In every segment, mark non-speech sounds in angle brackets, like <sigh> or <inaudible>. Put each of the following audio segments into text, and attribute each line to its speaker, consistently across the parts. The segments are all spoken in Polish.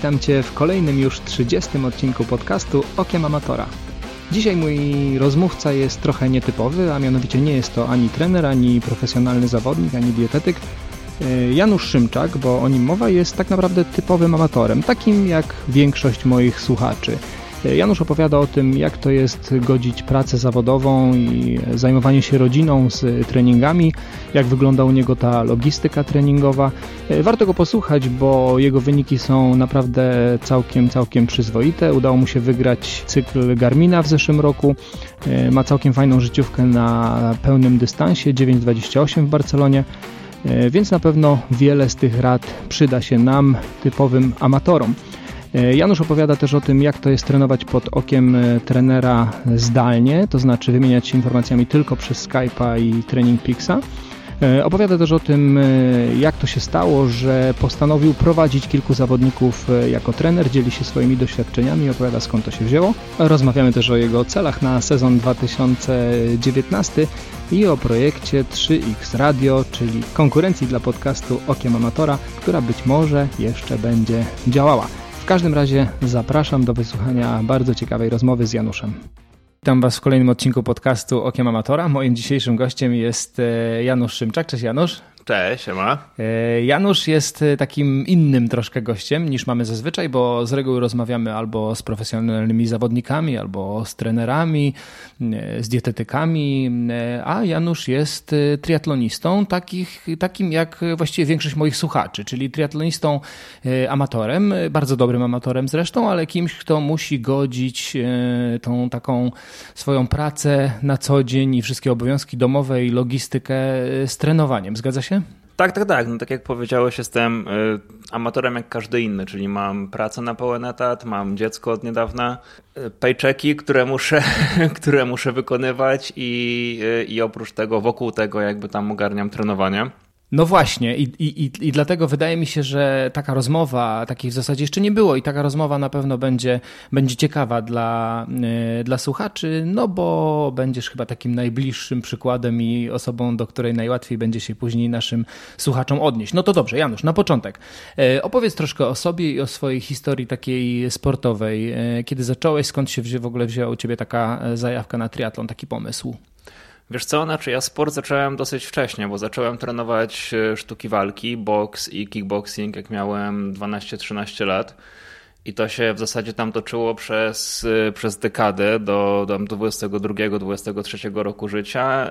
Speaker 1: witam Cię w kolejnym już 30 odcinku podcastu Okiem Amatora. Dzisiaj mój rozmówca jest trochę nietypowy, a mianowicie nie jest to ani trener, ani profesjonalny zawodnik, ani dietetyk. E, Janusz Szymczak, bo o nim mowa, jest tak naprawdę typowym amatorem, takim jak większość moich słuchaczy – Janusz opowiada o tym, jak to jest godzić pracę zawodową i zajmowanie się rodziną z treningami, jak wygląda u niego ta logistyka treningowa. Warto go posłuchać, bo jego wyniki są naprawdę całkiem, całkiem przyzwoite. Udało mu się wygrać cykl Garmina w zeszłym roku. Ma całkiem fajną życiówkę na pełnym dystansie 9,28 w Barcelonie więc na pewno wiele z tych rad przyda się nam, typowym amatorom. E, Janusz opowiada też o tym, jak to jest trenować pod okiem e, trenera zdalnie, to znaczy wymieniać się informacjami tylko przez Skype'a i Training Pixa. E, opowiada też o tym, jak to się stało, że postanowił prowadzić kilku zawodników jako trener, dzieli się swoimi doświadczeniami opowiada skąd to się wzięło. Rozmawiamy też o jego celach na sezon 2019 i o projekcie 3X Radio, czyli konkurencji dla podcastu Okiem Amatora, która być może jeszcze będzie działała każdym razie zapraszam do wysłuchania bardzo ciekawej rozmowy z Januszem. Witam Was w kolejnym odcinku podcastu Okiem Amatora. Moim dzisiejszym gościem jest e, Janusz Szymczak. Cześć Janusz.
Speaker 2: Cześć, ma.
Speaker 1: E, Janusz jest e, takim innym troszkę gościem niż mamy zazwyczaj, bo z reguły rozmawiamy albo z profesjonalnymi zawodnikami, albo z trenerami, e, z dietetykami, a Janusz jest triatlonistą, takich, takim jak właściwie większość moich słuchaczy, czyli triatlonistą amatorem, bardzo dobrym amatorem zresztą, ale kimś, kto musi godzić tą taką swoją pracę na co dzień i wszystkie obowiązki domowe i logistykę z trenowaniem. Zgadza się?
Speaker 2: Tak, tak, tak. No, tak jak powiedziałeś, jestem y, amatorem jak każdy inny, czyli mam pracę na pełen etat, mam dziecko od niedawna, y, paychecki, które muszę, <laughs> które muszę wykonywać i, y, i oprócz tego, wokół tego jakby tam ogarniam trenowanie.
Speaker 1: No właśnie, i, i, i dlatego wydaje mi się, że taka rozmowa, takiej w zasadzie jeszcze nie było, i taka rozmowa na pewno będzie, będzie ciekawa dla, yy, dla słuchaczy, no bo będziesz chyba takim najbliższym przykładem i osobą, do której najłatwiej będzie się później naszym słuchaczom odnieść. No to dobrze, Janusz, na początek. Yy, opowiedz troszkę o sobie i o swojej historii takiej sportowej. Yy, kiedy zacząłeś, skąd się w ogóle wzięła u ciebie taka zajawka na triatlon, taki pomysł?
Speaker 2: Wiesz co, znaczy ja sport zacząłem dosyć wcześnie, bo zacząłem trenować e, sztuki walki, boks i kickboxing, jak miałem 12-13 lat. I to się w zasadzie tam toczyło przez, e, przez dekadę do, do 22-23 roku życia. E,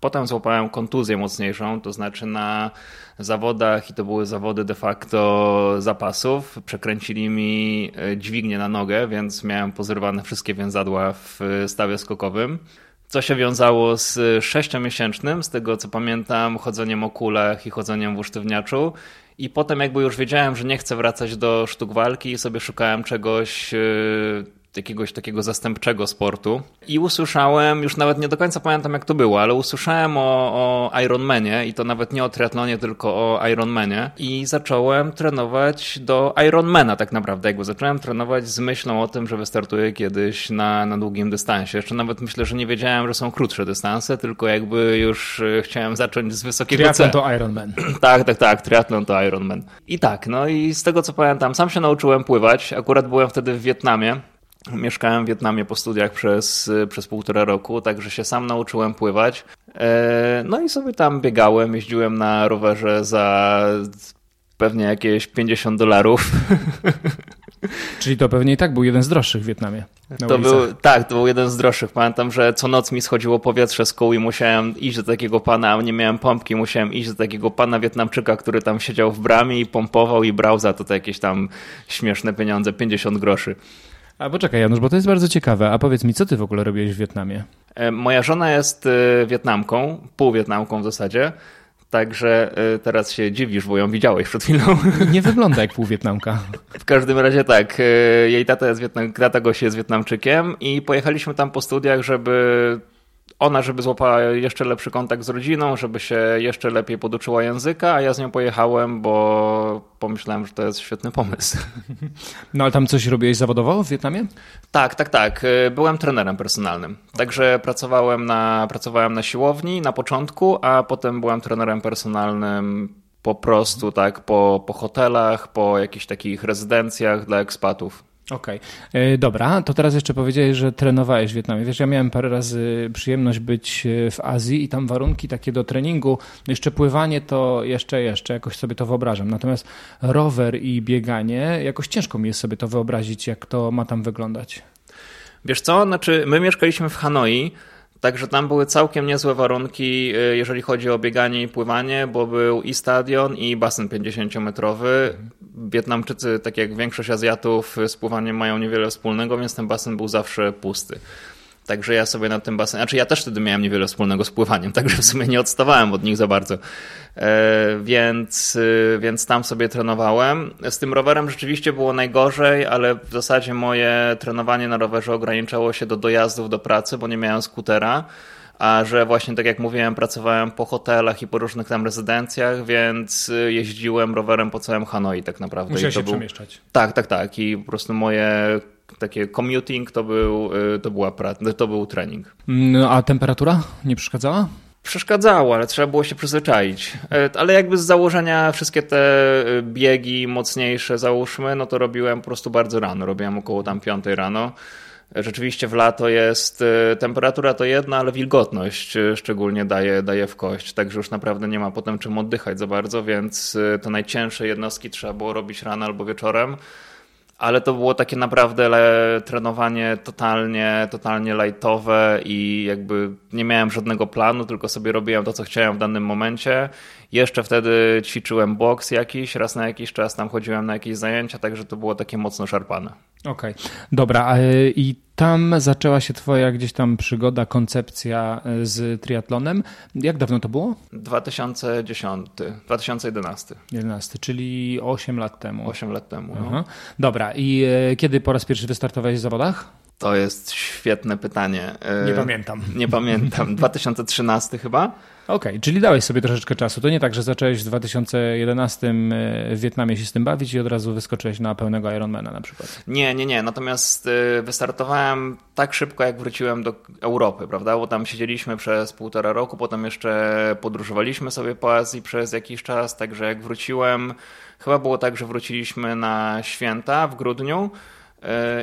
Speaker 2: potem złapałem kontuzję mocniejszą, to znaczy na zawodach, i to były zawody de facto zapasów, przekręcili mi dźwignię na nogę, więc miałem pozrywane wszystkie więzadła w stawie skokowym co się wiązało z sześciomiesięcznym, z tego co pamiętam, chodzeniem o kulach i chodzeniem w usztywniaczu. I potem jakby już wiedziałem, że nie chcę wracać do sztuk walki i sobie szukałem czegoś yy, jakiegoś takiego zastępczego sportu i usłyszałem, już nawet nie do końca pamiętam jak to było, ale usłyszałem o, o Ironmanie i to nawet nie o triatlonie, tylko o Ironmanie i zacząłem trenować do Ironmana tak naprawdę, jakby zacząłem trenować z myślą o tym, że wystartuję kiedyś na, na długim dystansie. Jeszcze nawet myślę, że nie wiedziałem, że są krótsze dystanse, tylko jakby już e, chciałem zacząć z wysokiego
Speaker 1: Triathlon to Ironman. <clears throat>
Speaker 2: tak, tak, tak, triatlon to Ironman. I tak, no i z tego co pamiętam, sam się nauczyłem pływać, akurat byłem wtedy w Wietnamie, Mieszkałem w Wietnamie po studiach przez, przez półtora roku, także się sam nauczyłem pływać. E, no i sobie tam biegałem, jeździłem na rowerze za pewnie jakieś 50 dolarów. <laughs>
Speaker 1: Czyli to pewnie i tak był jeden z droższych w Wietnamie.
Speaker 2: To był, tak, to był jeden z droższych. Pamiętam, że co noc mi schodziło powietrze z kół i musiałem iść do takiego pana, a nie miałem pompki, musiałem iść do takiego pana Wietnamczyka, który tam siedział w bramie i pompował i brał za to te jakieś tam śmieszne pieniądze, 50 groszy.
Speaker 1: A poczekaj Janusz, bo to jest bardzo ciekawe. A powiedz mi, co ty w ogóle robiłeś w Wietnamie?
Speaker 2: E, moja żona jest e, Wietnamką, pół-Wietnamką w zasadzie. Także e, teraz się dziwisz, bo ją widziałeś przed chwilą.
Speaker 1: Nie <laughs> wygląda jak pół-Wietnamka.
Speaker 2: W każdym razie tak. Jej tata jest Wietnam, tata gości jest Wietnamczykiem i pojechaliśmy tam po studiach, żeby ona, żeby złapała jeszcze lepszy kontakt z rodziną, żeby się jeszcze lepiej poduczyła języka, a ja z nią pojechałem, bo pomyślałem, że to jest świetny pomysł. <laughs>
Speaker 1: No ale tam coś robiłeś zawodowo w Wietnamie?
Speaker 2: Tak, tak, tak. Byłem trenerem personalnym. Także pracowałem na, pracowałem na siłowni na początku, a potem byłem trenerem personalnym po prostu tak po, po hotelach, po jakichś takich rezydencjach dla ekspatów.
Speaker 1: Okej, okay. dobra, to teraz jeszcze powiedziałeś, że trenowałeś w Wietnamie. Wiesz, ja miałem parę razy przyjemność być e, w Azji i tam warunki takie do treningu, jeszcze pływanie to jeszcze, jeszcze, jakoś sobie to wyobrażam. Natomiast rower i bieganie, jakoś ciężko mi jest sobie to wyobrazić, jak to ma tam wyglądać.
Speaker 2: Wiesz co, znaczy my mieszkaliśmy w Hanoi, Także tam były całkiem niezłe warunki, y, jeżeli chodzi o bieganie i pływanie, bo był i stadion, i basen 50-metrowy. Wietnamczycy, tak jak większość Azjatów, z pływaniem mają niewiele wspólnego, więc ten basen był zawsze pusty. Także ja sobie na tym basenie, znaczy ja też wtedy miałem niewiele wspólnego z pływaniem, <laughs> także w sumie nie odstawałem od nich za bardzo. E, więc, y, więc tam sobie trenowałem. Z tym rowerem rzeczywiście było najgorzej, ale w zasadzie moje trenowanie na rowerze ograniczało się do dojazdów do pracy, bo nie miałem skutera a że właśnie tak jak mówiłem, pracowałem po hotelach i po różnych tam rezydencjach, więc y, jeździłem rowerem po całym Hanoi tak naprawdę.
Speaker 1: Musiałeś się był... przemieszczać.
Speaker 2: Tak, tak, tak. I po prostu moje takie commuting to był, y, to była pra... to był trening.
Speaker 1: No, a temperatura nie przeszkadzała?
Speaker 2: Przeszkadzało, ale trzeba było się przyzwyczaić. E, ale jakby z założenia wszystkie te y, biegi mocniejsze, załóżmy, no to robiłem po prostu bardzo rano. Robiłem około tam 5 rano. Rzeczywiście w lato jest y, temperatura to jedna, ale wilgotność szczególnie daje, daje w kość, także już naprawdę nie ma potem czym oddychać za bardzo, więc te najcięższe jednostki trzeba było robić rano albo wieczorem ale to było takie naprawdę trenowanie totalnie, totalnie lightowe i jakby nie miałem żadnego planu, tylko sobie robiłem to, co chciałem w danym momencie. Jeszcze wtedy ćwiczyłem boks jakiś, raz na jakiś czas tam chodziłem na jakieś zajęcia, także to było takie mocno szarpane.
Speaker 1: Okej, okay. dobra. I tam zaczęła się twoja gdzieś tam przygoda, koncepcja e, z triatlonem. Jak dawno to było?
Speaker 2: 2010, 2011.
Speaker 1: 11, czyli 8 lat temu.
Speaker 2: 8 lat temu. No.
Speaker 1: Dobra, i e, kiedy po raz pierwszy wystartowałeś w zawodach?
Speaker 2: To jest świetne pytanie.
Speaker 1: E, nie pamiętam.
Speaker 2: Nie pamiętam. <laughs> 2013 chyba?
Speaker 1: Okej, okay, czyli dałeś sobie troszeczkę czasu. To nie tak, że zacząłeś w 2011 e, w Wietnamie się z tym bawić i od razu wyskoczyłeś na pełnego Ironmana na przykład.
Speaker 2: Nie, nie, nie. Natomiast e, wystartowałem tak szybko, jak wróciłem do Europy, prawda? Bo tam siedzieliśmy przez półtora roku, potem jeszcze podróżowaliśmy sobie po Azji przez jakiś czas, także jak wróciłem, chyba było tak, że wróciliśmy na święta w grudniu.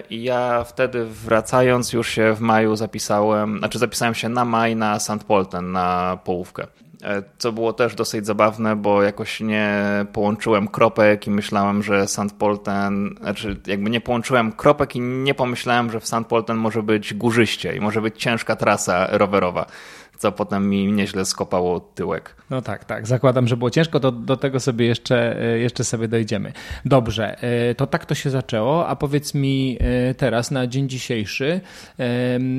Speaker 2: I ja wtedy wracając już się w maju zapisałem, znaczy zapisałem się na maj na St. Polten na połówkę. E, co było też dosyć zabawne, bo jakoś nie połączyłem kropek i myślałem, że St. Polten, znaczy jakby nie połączyłem kropek i nie pomyślałem, że w St. Polten może być górzyście i może być ciężka trasa rowerowa co potem mi nieźle skopało tyłek.
Speaker 1: No tak, tak. Zakładam, że było ciężko, do, do tego sobie jeszcze, e, jeszcze sobie dojdziemy. Dobrze, e, to tak to się zaczęło, a powiedz mi e, teraz, na dzień dzisiejszy,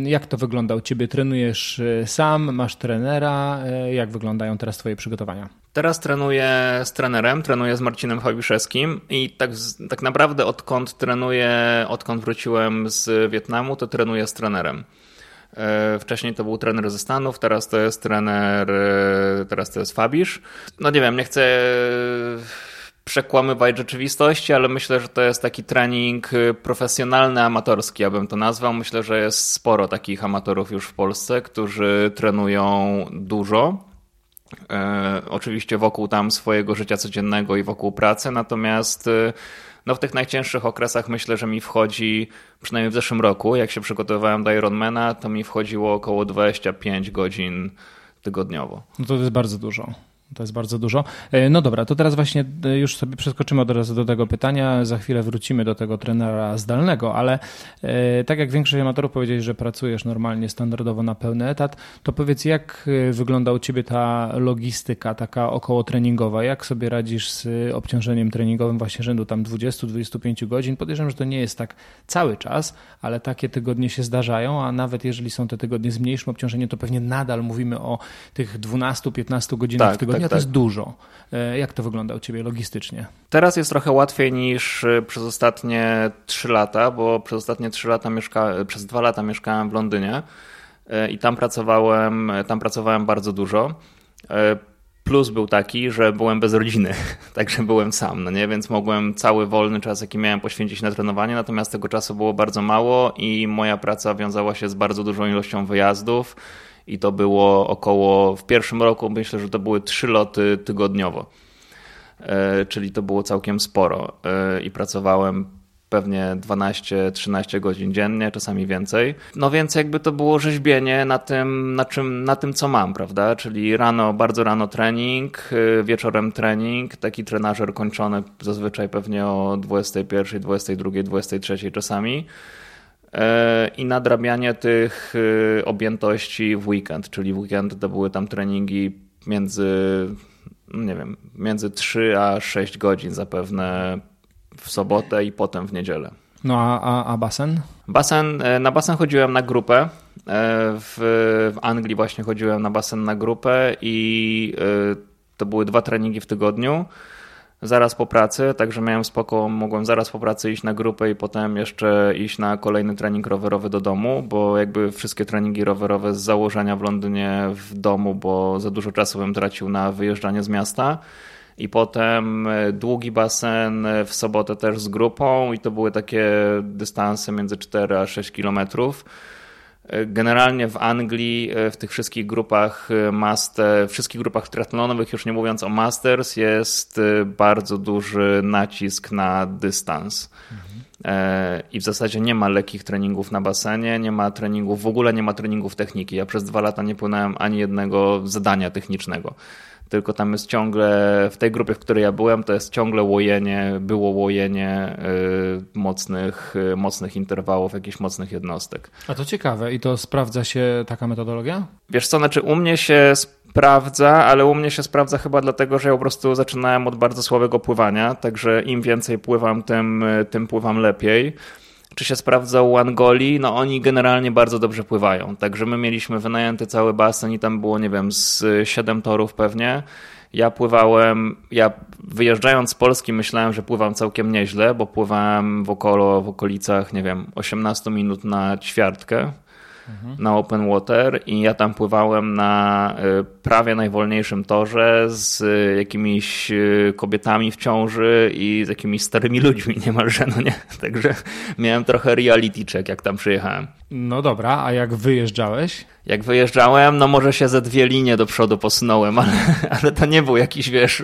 Speaker 1: jak to wygląda u Ciebie? Trenujesz sam, masz trenera? Jak wyglądają teraz Twoje przygotowania?
Speaker 2: Teraz trenuję z trenerem, trenuję z Marcinem Chawiszewskim i tak, tak naprawdę odkąd trenuję, odkąd wróciłem z Wietnamu, to trenuję z trenerem. E, wcześniej to był trener ze Stanów, teraz to jest trener, e, teraz to jest Fabisz. No nie wiem, nie chcę przekłamywać rzeczywistości, ale myślę, że to jest taki trening profesjonalny, amatorski, abym to nazwał. Myślę, że jest sporo takich amatorów już w Polsce, którzy trenują dużo. E, oczywiście wokół tam swojego życia codziennego i wokół pracy, natomiast no w tych najcięższych okresach myślę, że mi wchodzi, przynajmniej w zeszłym roku, jak się przygotowywałem do Ironmana, to mi wchodziło około 25 godzin tygodniowo.
Speaker 1: No to jest bardzo dużo. To jest bardzo dużo. E, no dobra, to teraz właśnie e, już sobie przeskoczymy od razu do tego pytania. Za chwilę wrócimy do tego trenera zdalnego, ale e, tak jak większość amatorów powiedzieli, że pracujesz normalnie, standardowo na pełny etat, to powiedz, jak wygląda u ciebie ta logistyka taka około treningowa? Jak sobie radzisz z obciążeniem treningowym właśnie rzędu tam 20-25 godzin? Podejrzewam, że to nie jest tak cały czas, ale takie tygodnie się zdarzają, a nawet jeżeli są te tygodnie z mniejszym obciążeniem, to pewnie nadal mówimy o tych 12-15 godzinach tak, w tygodniu tak, to jest tak. dużo. E, jak to wygląda u Ciebie logistycznie?
Speaker 2: Teraz jest trochę łatwiej niż e, przez ostatnie 3 lata, bo przez ostatnie 3 lata mieszka... przez 2 lata mieszkałem w Londynie e, i tam pracowałem, tam pracowałem bardzo dużo. Plus był taki, że byłem bez rodziny, <laughs> także byłem sam, no nie? więc mogłem cały wolny czas, jaki miałem, poświęcić na trenowanie, natomiast tego czasu było bardzo mało i moja praca wiązała się z bardzo dużą ilością wyjazdów i to było około, w pierwszym roku myślę, że to były trzy loty tygodniowo. czyli to było całkiem sporo i pracowałem pewnie 12-13 godzin dziennie, czasami więcej. No więc jakby to było rzeźbienie na tym, na czym, na tym, co mam, prawda? Czyli rano, bardzo rano trening, y, wieczorem trening, taki trenażer kończony zazwyczaj pewnie o 21, 22, 23 czasami i nadrabianie tych y, objętości w weekend, czyli w weekend to były tam treningi między, nie wiem, między 3 a 6 godzin zapewne w sobotę i potem w niedzielę.
Speaker 1: No a, a, a basen?
Speaker 2: Basen? E, na basen chodziłem na grupę. E, w, w Anglii właśnie chodziłem na basen na grupę i e, to były dwa treningi w tygodniu zaraz po pracy, także miałem spoko, mogłem zaraz po pracy iść na grupę i potem jeszcze iść na kolejny trening rowerowy do domu, bo jakby wszystkie treningi rowerowe z założenia w Londynie w domu, bo za dużo czasu bym tracił na wyjeżdżanie z miasta i potem e, długi basen e, w sobotę też z grupą i to były takie dystanse między 4 a 6 kilometrów. E, generalnie w Anglii w tych wszystkich grupach master, wszystkich grupach triathlonowych, już nie mówiąc o masters, jest bardzo duży nacisk na dystans. I w zasadzie nie ma lekkich treningów na basenie, nie ma treningów, w ogóle nie ma treningów techniki. Ja przez dwa lata nie płynąłem ani jednego zadania technicznego tylko tam jest ciągle, w tej grupie, w której ja byłem, to jest ciągle łojenie, było łojenie y, mocnych, y, mocnych interwałów, jakichś mocnych jednostek.
Speaker 1: A to ciekawe i to sprawdza się taka metodologia?
Speaker 2: Wiesz co, znaczy u mnie się sprawdza, ale u mnie się sprawdza chyba dlatego, że ja po prostu zaczynałem od bardzo słabego pływania, także im więcej pływam, tym, tym pływam lepiej czy się sprawdza u Angoli, no oni generalnie bardzo dobrze pływają. Także my mieliśmy wynajęty cały basen i tam było, nie wiem, z 7 torów pewnie. Ja pływałem, ja wyjeżdżając z Polski myślałem, że pływam całkiem nieźle, bo pływałem w, okolo, w okolicach, nie wiem, 18 minut na ćwiartkę na open water i ja tam pływałem na y, prawie najwolniejszym torze z y, jakimiś y, kobietami w ciąży i z jakimiś starymi ludźmi <laughs> niemalże, no nie? Także miałem trochę reality check, jak tam przyjechałem.
Speaker 1: No dobra, a jak wyjeżdżałeś?
Speaker 2: Jak wyjeżdżałem, no może się ze dwie linie do przodu posunąłem, <laughs> ale, ale to nie był jakiś, wiesz,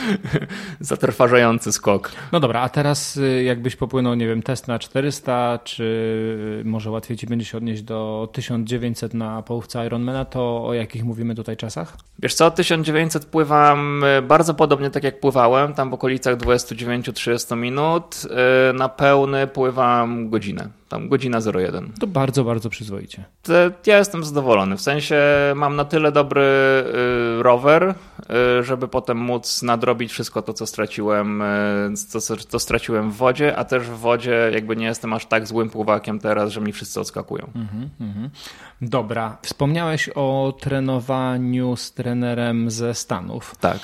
Speaker 2: <laughs> zatrważający skok.
Speaker 1: No dobra, a teraz y, jakbyś popłynął, nie wiem, test na 400, czy może łatwiej ci będzie się odnieść do 1900 na połówce Ironmana, to o jakich mówimy tutaj czasach?
Speaker 2: Wiesz co, 1900 pływam y, bardzo podobnie tak jak pływałem, tam w okolicach 29-30 minut. Y, na pełny pływam godzinę tam godzina 01.
Speaker 1: To bardzo, bardzo przyzwoicie.
Speaker 2: Ja jestem zadowolony. W sensie mam na tyle dobry y, rower, y, żeby potem móc nadrobić wszystko to, co straciłem, y, co, co straciłem w wodzie, a też w wodzie jakby nie jestem aż tak złym pływakiem teraz, że mi wszyscy odskakują. Mhm, mhm.
Speaker 1: Dobra. Wspomniałeś o trenowaniu z trenerem ze Stanów.
Speaker 2: Tak.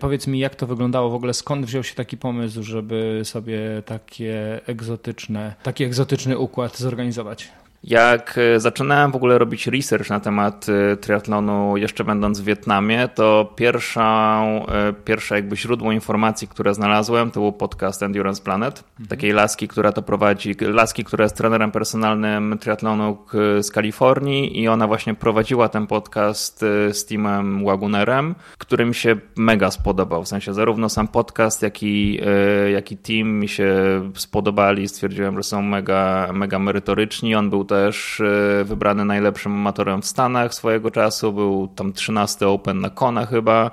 Speaker 1: Powiedz mi, jak to wyglądało w ogóle? Skąd wziął się taki pomysł, żeby sobie takie egzotyczne, taki egzotyczny układ zorganizować?
Speaker 2: Jak e, zaczynałem w ogóle robić research na temat e, triatlonu jeszcze będąc w Wietnamie, to pierwsza, e, pierwsze jakby źródło informacji, które znalazłem, to był podcast Endurance Planet, mhm. takiej laski, która to prowadzi, laski, która jest trenerem personalnym triatlonu z Kalifornii i ona właśnie prowadziła ten podcast z teamem Wagonerem, który mi się mega spodobał, w sensie zarówno sam podcast, jak i, jak i team mi się spodobali, stwierdziłem, że są mega, mega merytoryczni, on był też e, wybrany najlepszym amatorem w Stanach swojego czasu, był tam 13 Open na Kona chyba.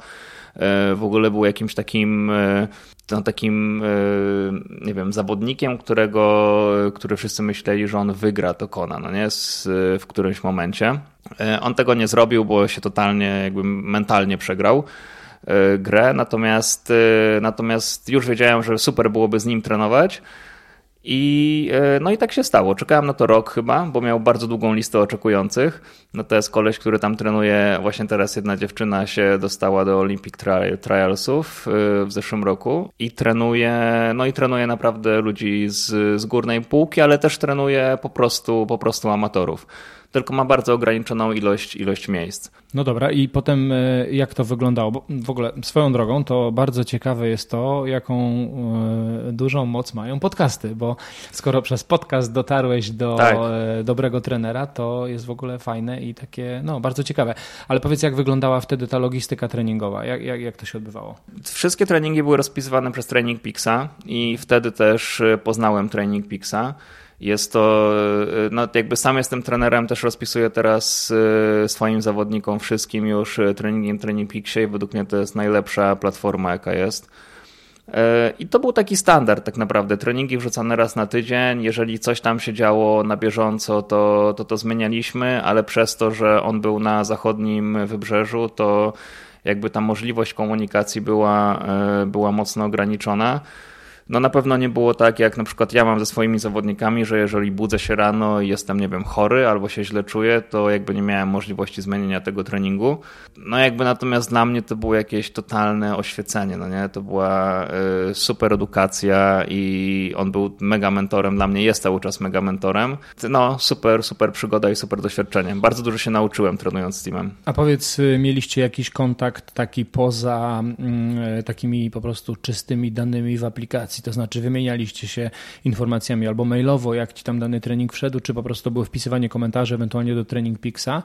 Speaker 2: E, w ogóle był jakimś takim e, no, takim, nie wiem, zawodnikiem, którego, który wszyscy myśleli, że on wygra to Kona, no nie, w którymś momencie. On tego nie zrobił, bo się totalnie jakby mentalnie przegrał grę, natomiast, natomiast już wiedziałem, że super byłoby z nim trenować, i, e, no i tak się stało. Czekałem na to rok chyba, bo miał bardzo długą listę oczekujących. No to jest koleś, który tam trenuje. Właśnie teraz jedna dziewczyna się dostała do Olympic Trialsów e, w zeszłym roku i trenuje, no i trenuje naprawdę ludzi z, z górnej półki, ale też trenuje po prostu, po prostu amatorów. Tylko ma bardzo ograniczoną ilość, ilość miejsc.
Speaker 1: No dobra, i potem e, jak to wyglądało? Bo w ogóle swoją drogą to bardzo ciekawe jest to, jaką e, dużą moc mają podcasty, bo skoro przez podcast dotarłeś do tak. E, dobrego trenera, to jest w ogóle fajne i takie, no bardzo ciekawe. Ale powiedz, jak wyglądała wtedy ta logistyka treningowa? Jak, jak, jak to się odbywało?
Speaker 2: Wszystkie treningi były rozpisywane przez Training Pixa i wtedy też poznałem Training Pixa. Jest to, e, no jakby sam jestem trenerem, też rozpisuję teraz e, swoim zawodnikom wszystkim już e, treningiem Training Peaksie i według mnie to jest najlepsza platforma jaka jest. I to był taki standard tak naprawdę. Treningi wrzucane raz na tydzień. Jeżeli coś tam się działo na bieżąco, to to, to zmienialiśmy, ale przez to, że on był na zachodnim wybrzeżu, to jakby ta możliwość komunikacji była, była mocno ograniczona. No na pewno nie było tak, jak na przykład ja mam ze swoimi zawodnikami, że jeżeli budzę się rano i jestem, nie wiem, chory albo się źle czuję, to jakby nie miałem możliwości zmienienia tego treningu. No jakby natomiast dla mnie to było jakieś totalne oświecenie, no nie? To była y, super edukacja i on był mega mentorem dla mnie, jest cały czas mega mentorem. No super, super przygoda i super doświadczenie. Bardzo dużo się nauczyłem trenując z teamem.
Speaker 1: A powiedz, y, mieliście jakiś kontakt taki poza mm, takimi po prostu czystymi danymi w aplikacji? To znaczy wymienialiście się informacjami albo mailowo, jak ci tam dany trening wszedł, czy po prostu było wpisywanie komentarzy ewentualnie do Training Pixa.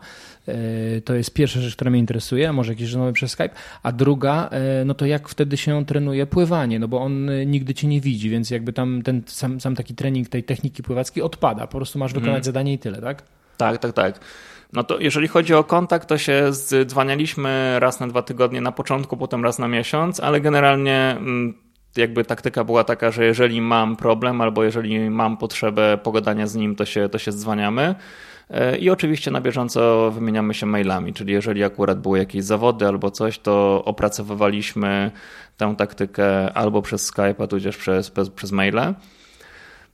Speaker 1: E, to jest pierwsza rzecz, która mnie interesuje, może jakieś rozmowy przez Skype. A druga, e, no to jak wtedy się trenuje pływanie, no bo on e, nigdy cię nie widzi, więc jakby tam ten sam, sam taki trening tej techniki pływackiej odpada. Po prostu masz wykonać mhm. zadanie i tyle, tak?
Speaker 2: Tak, tak, tak. No to jeżeli chodzi o kontakt, to się dzwanialiśmy raz na dwa tygodnie na początku, potem raz na miesiąc, ale generalnie mm, jakby taktyka była taka, że jeżeli mam problem albo jeżeli mam potrzebę pogadania z nim, to się, to się dzwaniamy. E, I oczywiście na bieżąco wymieniamy się mailami, czyli jeżeli akurat były jakieś zawody albo coś, to opracowywaliśmy tę taktykę albo przez Skype'a, tudzież przez, przez, przez maile.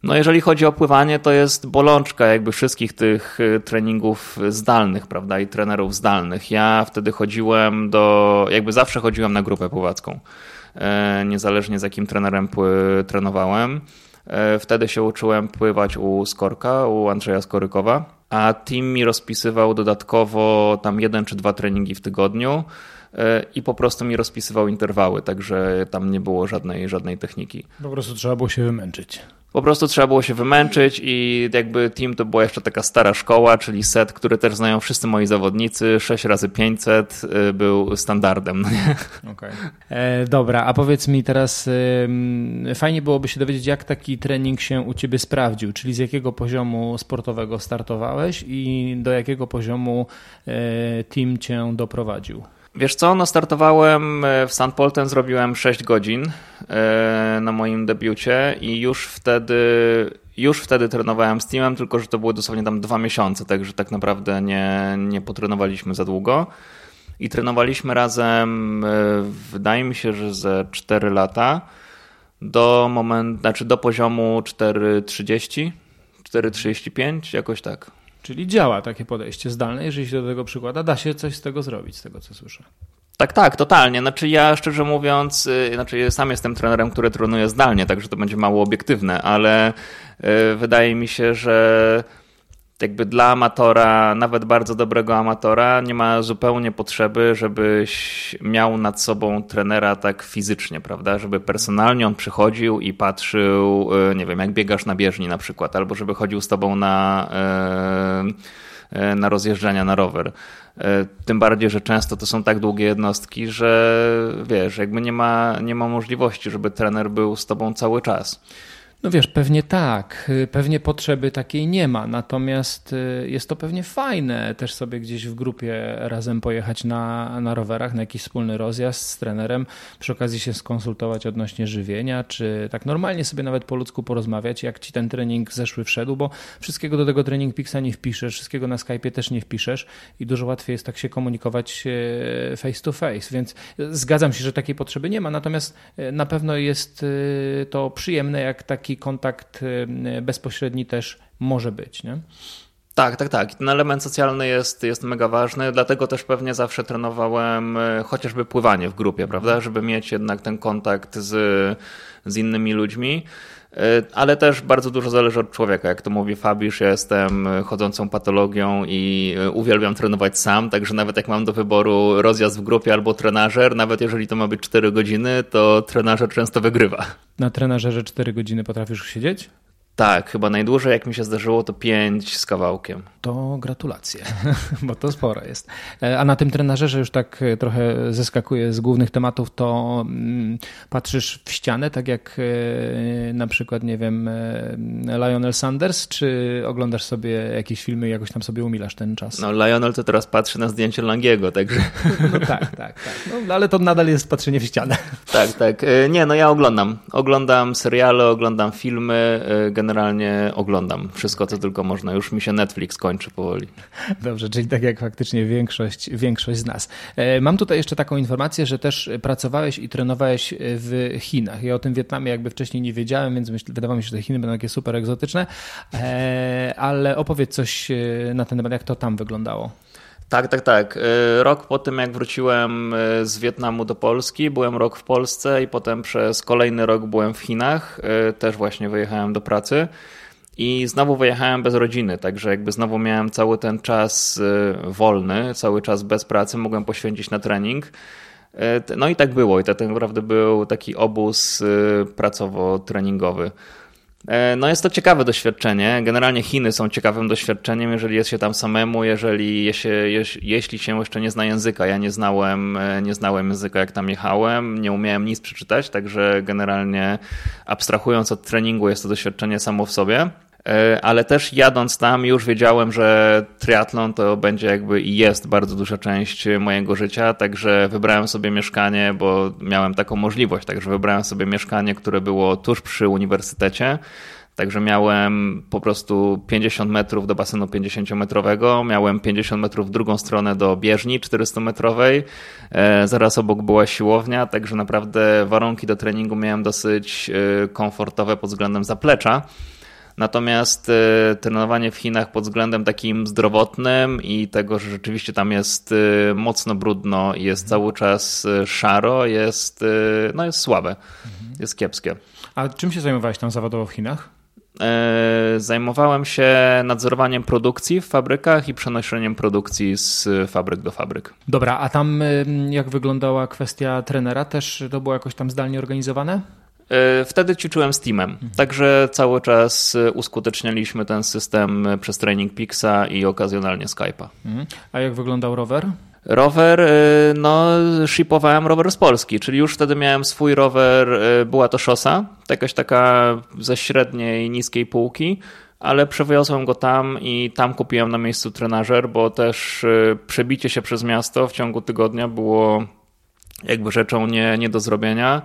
Speaker 2: No jeżeli chodzi o pływanie, to jest bolączka jakby wszystkich tych e, treningów zdalnych, prawda, i trenerów zdalnych. Ja wtedy chodziłem do, jakby zawsze chodziłem na grupę pływacką. E, niezależnie z jakim trenerem trenowałem. E, wtedy się uczyłem pływać u Skorka, u Andrzeja Skorykowa, a team mi rozpisywał dodatkowo tam jeden czy dwa treningi w tygodniu i po prostu mi rozpisywał interwały, także tam nie było żadnej, żadnej techniki.
Speaker 1: Po prostu trzeba było się wymęczyć.
Speaker 2: Po prostu trzeba było się wymęczyć i jakby team to była jeszcze taka stara szkoła, czyli set, który też znają wszyscy moi zawodnicy. 6 razy 500 y, był standardem. No?
Speaker 1: Okay. E, dobra, a powiedz mi teraz, y, fajnie byłoby się dowiedzieć, jak taki trening się u ciebie sprawdził, czyli z jakiego poziomu sportowego startowałeś i do jakiego poziomu y, team cię doprowadził?
Speaker 2: Wiesz co, no startowałem e, w St. Polten, zrobiłem 6 godzin e, na moim debiucie i już wtedy, już wtedy trenowałem z teamem, tylko że to były dosłownie tam dwa miesiące, także tak naprawdę nie, nie potrenowaliśmy za długo. I trenowaliśmy razem, e, wydaje mi się, że ze 4 lata do momentu, znaczy do poziomu 4,30, 4,35, jakoś tak.
Speaker 1: Czyli działa takie podejście zdalne, jeżeli się do tego przykłada, da się coś z tego zrobić, z tego co słyszę.
Speaker 2: Tak, tak, totalnie. Znaczy ja szczerze mówiąc, y, znaczy sam jestem trenerem, który trenuje zdalnie, także to będzie mało obiektywne, ale y, wydaje mi się, że jakby dla amatora, nawet bardzo dobrego amatora, nie ma zupełnie potrzeby, żebyś miał nad sobą trenera tak fizycznie, prawda? Żeby personalnie on przychodził i patrzył, e, nie wiem, jak biegasz na bieżni na przykład, albo żeby chodził z tobą na, e, e, na rozjeżdżania na rower. Tym bardziej, że często to są tak długie jednostki, że wiesz, jakby nie ma, nie ma możliwości, żeby trener był z tobą cały czas.
Speaker 1: No wiesz, pewnie tak, pewnie potrzeby takiej nie ma, natomiast y, jest to pewnie fajne też sobie gdzieś w grupie razem pojechać na, na rowerach, na jakiś wspólny rozjazd z trenerem, przy okazji się skonsultować odnośnie żywienia, czy tak normalnie sobie nawet po ludzku porozmawiać, jak ci ten trening zeszły wszedł, bo wszystkiego do tego trening Pixa nie wpiszesz, wszystkiego na Skype'ie też nie wpiszesz i dużo łatwiej jest tak się komunikować e, face to face, więc zgadzam się, że takiej potrzeby nie ma, natomiast e, na pewno jest to przyjemne, jak taki kontakt y, bezpośredni też może być. Nie?
Speaker 2: Tak, tak, tak. Ten element socjalny jest, jest mega ważny, dlatego też pewnie zawsze trenowałem e, chociażby pływanie w grupie, prawda, żeby mieć jednak ten kontakt z, z innymi ludźmi. E, ale też bardzo dużo zależy od człowieka. Jak to mówi Fabisz, ja jestem chodzącą patologią i e, uwielbiam trenować sam, także nawet jak mam do wyboru rozjazd w grupie albo trenażer, nawet jeżeli to ma być 4 godziny, to trenażer często wygrywa.
Speaker 1: Na trenażerze 4 godziny potrafisz siedzieć?
Speaker 2: Tak, chyba najdłużej jak mi się zdarzyło to 5 z kawałkiem.
Speaker 1: To gratulacje, <laughs> bo to sporo jest. E, a na tym trenażerze już tak e, trochę zeskakuje z głównych tematów, to mm, patrzysz w ścianę, tak jak e, na przykład, nie wiem, Lionel Sanders, czy oglądasz sobie jakieś filmy i jakoś tam sobie umilasz ten czas?
Speaker 2: No Lionel to teraz patrzy na zdjęcie Langiego, także... <laughs>
Speaker 1: No tak, tak, tak. No, ale to nadal jest patrzenie w ścianę.
Speaker 2: Tak, tak. Nie, no ja oglądam. Oglądam seriale, oglądam filmy, generalnie oglądam wszystko, co tylko można. Już mi się Netflix kończy powoli.
Speaker 1: Dobrze, czyli tak jak faktycznie większość, większość z nas. E, mam tutaj jeszcze taką informację, że też pracowałeś i trenowałeś w Chinach. Ja o tym Wietnamie jakby wcześniej nie wiedziałem, więc myśl, wydawało mi się, że te Chiny będą takie super egzotyczne, e, ale opowiedz coś e, na ten temat, jak to tam wyglądało.
Speaker 2: Tak, tak, tak. Rok po tym, jak wróciłem z Wietnamu do Polski, byłem rok w Polsce i potem przez kolejny rok byłem w Chinach. Też właśnie wyjechałem do pracy. I znowu wyjechałem bez rodziny, także jakby znowu miałem cały ten czas wolny, cały czas bez pracy, mogłem poświęcić na trening. No i tak było, i to tak naprawdę był taki obóz pracowo-treningowy. E, no jest to ciekawe doświadczenie. Generalnie Chiny są ciekawym doświadczeniem, jeżeli jest się tam samemu, jeżeli się, jeśli się jeszcze nie zna języka. Ja nie znałem, e, nie znałem języka jak tam jechałem, nie umiałem nic przeczytać, także generalnie abstrahując od treningu jest to doświadczenie samo w sobie. E, ale też jadąc tam już wiedziałem, że triatlon to będzie jakby i jest bardzo duża część mojego życia, także wybrałem sobie mieszkanie, bo miałem taką możliwość, także wybrałem sobie mieszkanie, które było tuż przy uniwersytecie. Także miałem po prostu 50 metrów do basenu 50-metrowego, miałem 50 metrów w drugą stronę do bieżni 400-metrowej, e, zaraz obok była siłownia, także naprawdę warunki do treningu miałem dosyć e, komfortowe pod względem zaplecza. Natomiast y, trenowanie w Chinach pod względem takim zdrowotnym i tego, że rzeczywiście tam jest y, mocno brudno i jest cały czas y, szaro, jest, no jest słabe, mhm. jest kiepskie.
Speaker 1: A czym się zajmowałeś tam zawodowo w Chinach?
Speaker 2: E, zajmowałem się nadzorowaniem produkcji w fabrykach i przenoszeniem produkcji z fabryk do fabryk.
Speaker 1: Dobra, a tam jak wyglądała kwestia trenera? Też to było jakoś tam zdalnie organizowane?
Speaker 2: E, wtedy ćwiczyłem z teamem, mhm. także cały czas e, uskutecznialiśmy ten system e, przez Training Pixa i okazjonalnie Skype'a.
Speaker 1: Mhm. A jak wyglądał rower?
Speaker 2: Rower, no, shipowałem rower z Polski, czyli już wtedy miałem swój rower, była to szosa, jakaś taka ze średniej, niskiej półki, ale przewiozłem go tam i tam kupiłem na miejscu trenażer, bo też przebicie się przez miasto w ciągu tygodnia było jakby rzeczą nie, nie do zrobienia.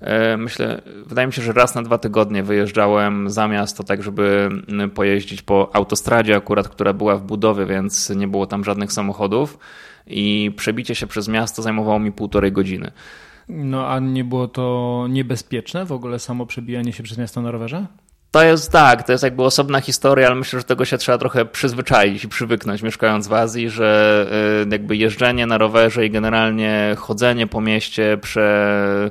Speaker 2: E, myślę, wydaje mi się, że raz na dwa tygodnie wyjeżdżałem za miasto, tak żeby pojeździć po autostradzie akurat, która była w budowie, więc nie było tam żadnych samochodów i przebicie się przez miasto zajmowało mi półtorej godziny.
Speaker 1: No a nie było to niebezpieczne w ogóle samo przebijanie się przez miasto na rowerze?
Speaker 2: To jest tak, to jest jakby osobna historia, ale myślę, że tego się trzeba trochę przyzwyczaić i przywyknąć mieszkając w Azji, że y, jakby jeżdżenie na rowerze i generalnie chodzenie po mieście prze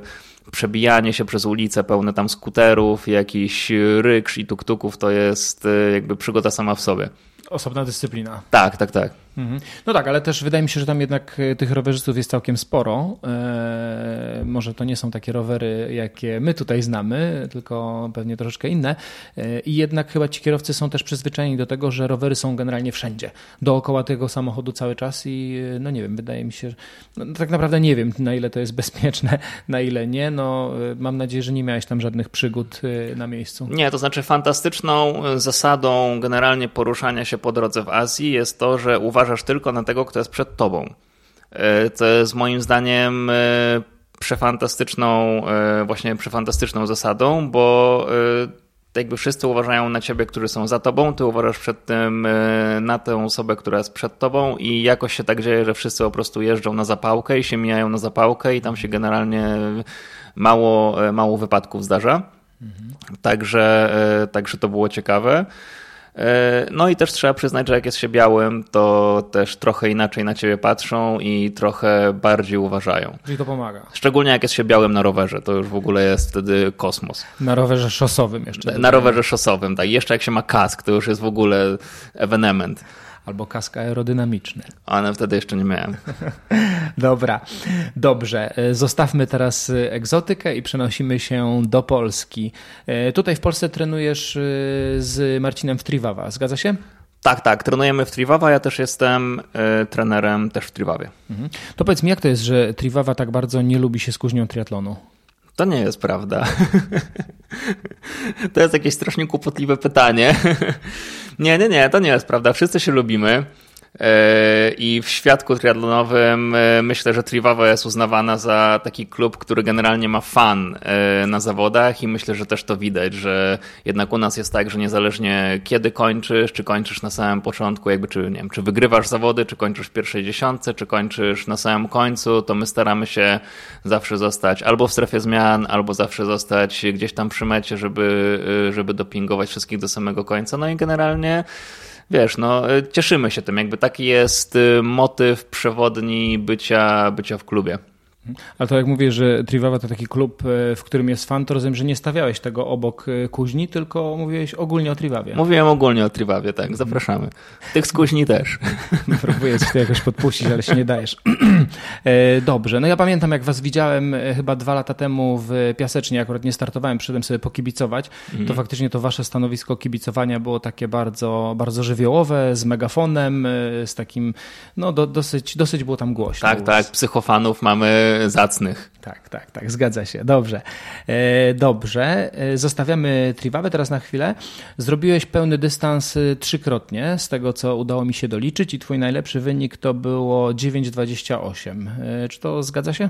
Speaker 2: przebijanie się przez ulice pełne tam skuterów, jakiś ryksz i tuktuków to jest y, jakby przygoda sama w sobie.
Speaker 1: Osobna dyscyplina.
Speaker 2: Tak, tak, tak.
Speaker 1: Mhm. No tak, ale też wydaje mi się, że tam jednak e, tych rowerzystów jest całkiem sporo. Eee, może to nie są takie rowery, jakie my tutaj znamy, tylko pewnie troszeczkę inne. Eee, I jednak chyba ci kierowcy są też przyzwyczajeni do tego, że rowery są generalnie wszędzie, dookoła tego samochodu cały czas i e, no nie wiem, wydaje mi się, że no, tak naprawdę nie wiem, na ile to jest bezpieczne, <laughs> na ile nie. No, e, mam nadzieję, że nie miałeś tam żadnych przygód na miejscu.
Speaker 2: Nie, to znaczy fantastyczną zasadą generalnie poruszania się po drodze w Azji jest to, że uważam, uważasz tylko na tego, kto jest przed tobą. E, to jest moim zdaniem e, przefantastyczną, e, właśnie przefantastyczną zasadą, bo jakby wszyscy uważają na ciebie, którzy są za tobą, ty uważasz przed tym na tę osobę, która jest przed tobą i jakoś się tak dzieje, że wszyscy po prostu jeżdżą na zapałkę i się mijają na zapałkę i tam się generalnie mało, mało wypadków zdarza. Mhm. Także, także to było ciekawe. E, no i też trzeba przyznać, że jak jest się białym, to też trochę inaczej na ciebie patrzą i trochę bardziej uważają.
Speaker 1: Czyli to pomaga.
Speaker 2: Szczególnie jak jest się białym na rowerze, to już w ogóle jest wtedy kosmos.
Speaker 1: Na rowerze szosowym jeszcze.
Speaker 2: Na rowerze szosowym, tak. Jeszcze jak się ma kask, to już jest w ogóle ewenement.
Speaker 1: Albo kask aerodynamiczny.
Speaker 2: Ale wtedy jeszcze nie miałem. <laughs>
Speaker 1: Dobra, dobrze. E, zostawmy teraz e, egzotykę i przenosimy się do Polski. E, tutaj w Polsce trenujesz z Marcinem w Triwawa, zgadza się?
Speaker 2: Tak, tak. Trenujemy w Triwawa. Ja też jestem y, trenerem też w Triwawie. Mhm.
Speaker 1: To powiedz mi, jak to jest, że Triwawa tak bardzo nie lubi się z kuźnią triatlonu?
Speaker 2: To nie jest prawda. <laughs> to jest jakieś strasznie kłopotliwe pytanie. <laughs> nie, nie, nie, to nie jest prawda. Wszyscy się lubimy. E, I w świadku triatlonowym e, myślę, że Trivago jest uznawana za taki klub, który generalnie ma fan e, na zawodach i myślę, że też to widać, że jednak u nas jest tak, że niezależnie kiedy kończysz, czy kończysz na samym początku, jakby czy, nie wiem, czy wygrywasz zawody, czy kończysz w pierwszej dziesiątce, czy kończysz na samym końcu, to my staramy się zawsze zostać albo w strefie zmian, albo zawsze zostać gdzieś tam przy mecie, żeby, żeby dopingować wszystkich do samego końca. No i generalnie wiesz, no e, cieszymy się tym, jakby taki jest e, motyw przewodni bycia, bycia w klubie.
Speaker 1: Ale to jak mówię, że Trivawa to taki klub, e, w którym jest fan, to rozumiem, że nie stawiałeś tego obok e, kuźni, tylko mówiłeś ogólnie o Trivawie.
Speaker 2: Mówiłem ogólnie o Trivawie, tak, zapraszamy. Tych z kuźni też. <laughs>
Speaker 1: Próbuję cię jakoś podpuścić, ale się nie dajesz. <clears throat> E, dobrze, no ja pamiętam jak was widziałem chyba dwa lata temu w Piasecznie, akurat nie startowałem, przyszedłem sobie pokibicować, mhm. to faktycznie to wasze stanowisko kibicowania było takie bardzo, bardzo żywiołowe, z megafonem, z takim, no do, dosyć, dosyć było tam głośno.
Speaker 2: Tak, tak, psychofanów mamy zacnych.
Speaker 1: Tak, tak, tak, zgadza się. Dobrze. E, dobrze. E, zostawiamy Triwawę teraz na chwilę. Zrobiłeś pełny dystans e, trzykrotnie, z tego co udało mi się doliczyć i twój najlepszy wynik to było 9,28. Czy to zgadza się?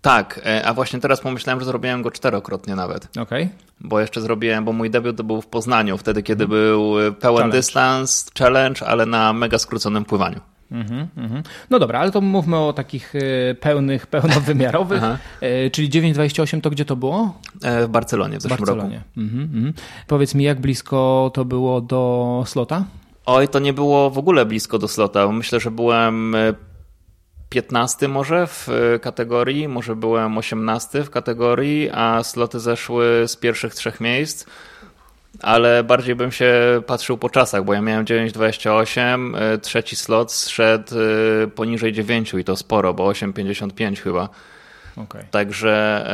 Speaker 2: Tak, a właśnie teraz pomyślałem, że zrobiłem go czterokrotnie nawet.
Speaker 1: Okay.
Speaker 2: Bo jeszcze zrobiłem, bo mój debiut to był w Poznaniu, wtedy kiedy był pełen challenge. dystans, challenge, ale na mega skróconym pływaniu. Mm
Speaker 1: -hmm. No dobra, ale to mówmy o takich e, pełnych, <laughs> pełnowymiarowych. E, czyli 9,28 to gdzie to było?
Speaker 2: E, w Barcelonie w zeszłym Barcelonie. roku.
Speaker 1: Mm -hmm. Powiedz mi, jak blisko to było do slota?
Speaker 2: Oj, to nie było w ogóle blisko do slota. Myślę, że byłem 15 może w kategorii, może byłem 18 w kategorii, a sloty zeszły z pierwszych trzech miejsc ale bardziej bym się patrzył po czasach, bo ja miałem 9,28, e, trzeci slot zszedł e, poniżej 9 i to sporo, bo 8,55 chyba. Okay. Także,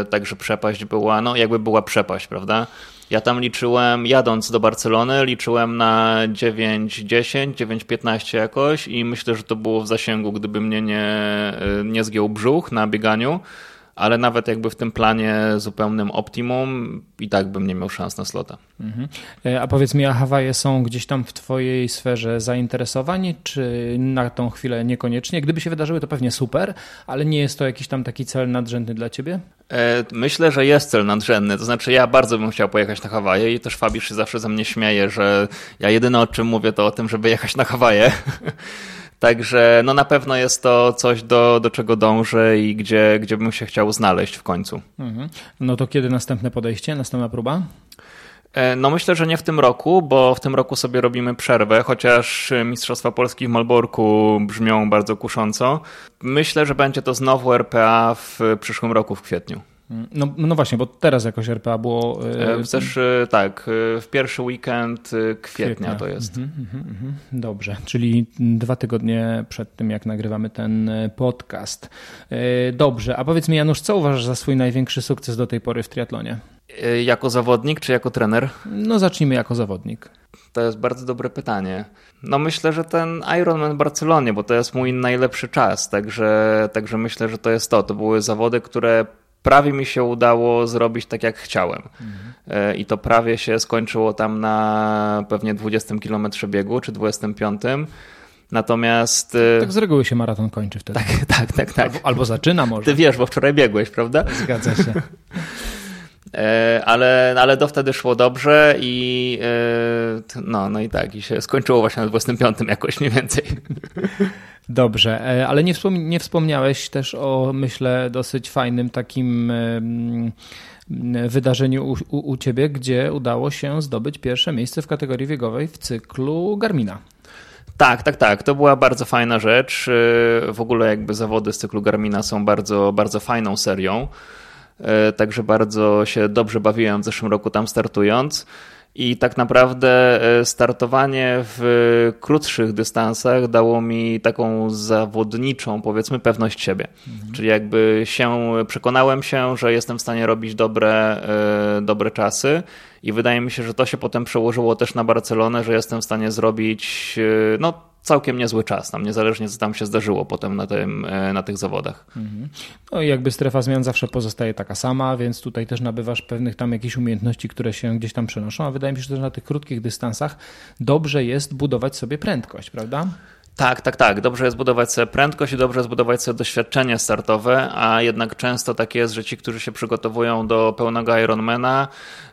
Speaker 2: e, także przepaść była, no jakby była przepaść, prawda? Ja tam liczyłem, jadąc do Barcelony, liczyłem na 9,10, 9,15 jakoś i myślę, że to było w zasięgu, gdyby mnie nie, nie zgiął brzuch na bieganiu ale nawet jakby w tym planie zupełnym optimum i tak bym nie miał szans na slota. Mhm.
Speaker 1: E, a powiedz mi, a Hawaje są gdzieś tam w twojej sferze zainteresowań, czy na tą chwilę niekoniecznie? Gdyby się wydarzyły, to pewnie super, ale nie jest to jakiś tam taki cel nadrzędny dla ciebie?
Speaker 2: E, myślę, że jest cel nadrzędny. To znaczy, ja bardzo bym chciał pojechać na Hawaje i też Fabisz się zawsze ze mnie śmieje, że ja jedyne o czym mówię to o tym, żeby jechać na Hawaje. <laughs> Także no na pewno jest to coś, do, do czego dążę i gdzie, gdzie bym się chciał znaleźć w końcu. Mhm.
Speaker 1: No to kiedy następne podejście, następna próba?
Speaker 2: E, no myślę, że nie w tym roku, bo w tym roku sobie robimy przerwę, chociaż Mistrzostwa Polski w Malborku brzmią bardzo kusząco. Myślę, że będzie to znowu RPA w przyszłym roku w kwietniu.
Speaker 1: No, no właśnie, bo teraz jakoś RPA było.
Speaker 2: E, w zeszły, tak, w pierwszy weekend kwietnia, kwietnia. to jest. Mhm, mhm,
Speaker 1: mhm. Dobrze, czyli dwa tygodnie przed tym, jak nagrywamy ten e, podcast. E, dobrze, a powiedz mi, Janusz, co uważasz za swój największy sukces do tej pory w triatlonie?
Speaker 2: Jako zawodnik czy jako trener?
Speaker 1: No, zacznijmy jako zawodnik.
Speaker 2: To jest bardzo dobre pytanie. No myślę, że ten Ironman w Barcelonie, bo to jest mój najlepszy czas, także, także myślę, że to jest to. To były zawody, które prawie mi się udało zrobić tak, jak chciałem. Mhm. I to prawie się skończyło tam na pewnie 20 km biegu, czy 25. Natomiast.
Speaker 1: E, tak z reguły się maraton kończy wtedy.
Speaker 2: Tak, tak, tak. tak.
Speaker 1: Albo, albo zaczyna może.
Speaker 2: Ty wiesz, bo wczoraj biegłeś, prawda?
Speaker 1: Zgadza się. <laughs>
Speaker 2: E, ale, ale do wtedy szło dobrze i no, no i tak, i się skończyło właśnie na 25 jakoś mniej więcej. <laughs>
Speaker 1: Dobrze, e, ale nie, wspom nie wspomniałeś też o, myślę, dosyć fajnym takim wydarzeniu u, u, u ciebie, gdzie udało się zdobyć pierwsze miejsce w kategorii wiekowej w cyklu Garmina.
Speaker 2: Tak, tak, tak. To była bardzo fajna rzecz. W ogóle jakby zawody z cyklu Garmina są bardzo, bardzo fajną serią. Także bardzo się dobrze bawiłem w zeszłym roku tam startując. I tak naprawdę e, startowanie w krótszych dystansach dało mi taką zawodniczą, powiedzmy, pewność siebie. Mhm. Czyli jakby się przekonałem się, że jestem w stanie robić dobre, e, dobre czasy. I wydaje mi się, że to się potem przełożyło też na Barcelonę, że jestem w stanie zrobić e, no, całkiem niezły czas, tam niezależnie co tam się zdarzyło potem na, tym, e, na tych zawodach. Mhm.
Speaker 1: No i jakby strefa zmian zawsze pozostaje taka sama, więc tutaj też nabywasz pewnych tam jakichś umiejętności, które się gdzieś tam przenoszą, a wydaje mi się, że na tych krótkich dystansach dobrze jest budować sobie prędkość, prawda?
Speaker 2: Tak, tak, tak. Dobrze jest budować sobie prędkość i dobrze jest budować sobie doświadczenie startowe, a jednak często tak jest, że ci, którzy się przygotowują do pełnego Ironmana,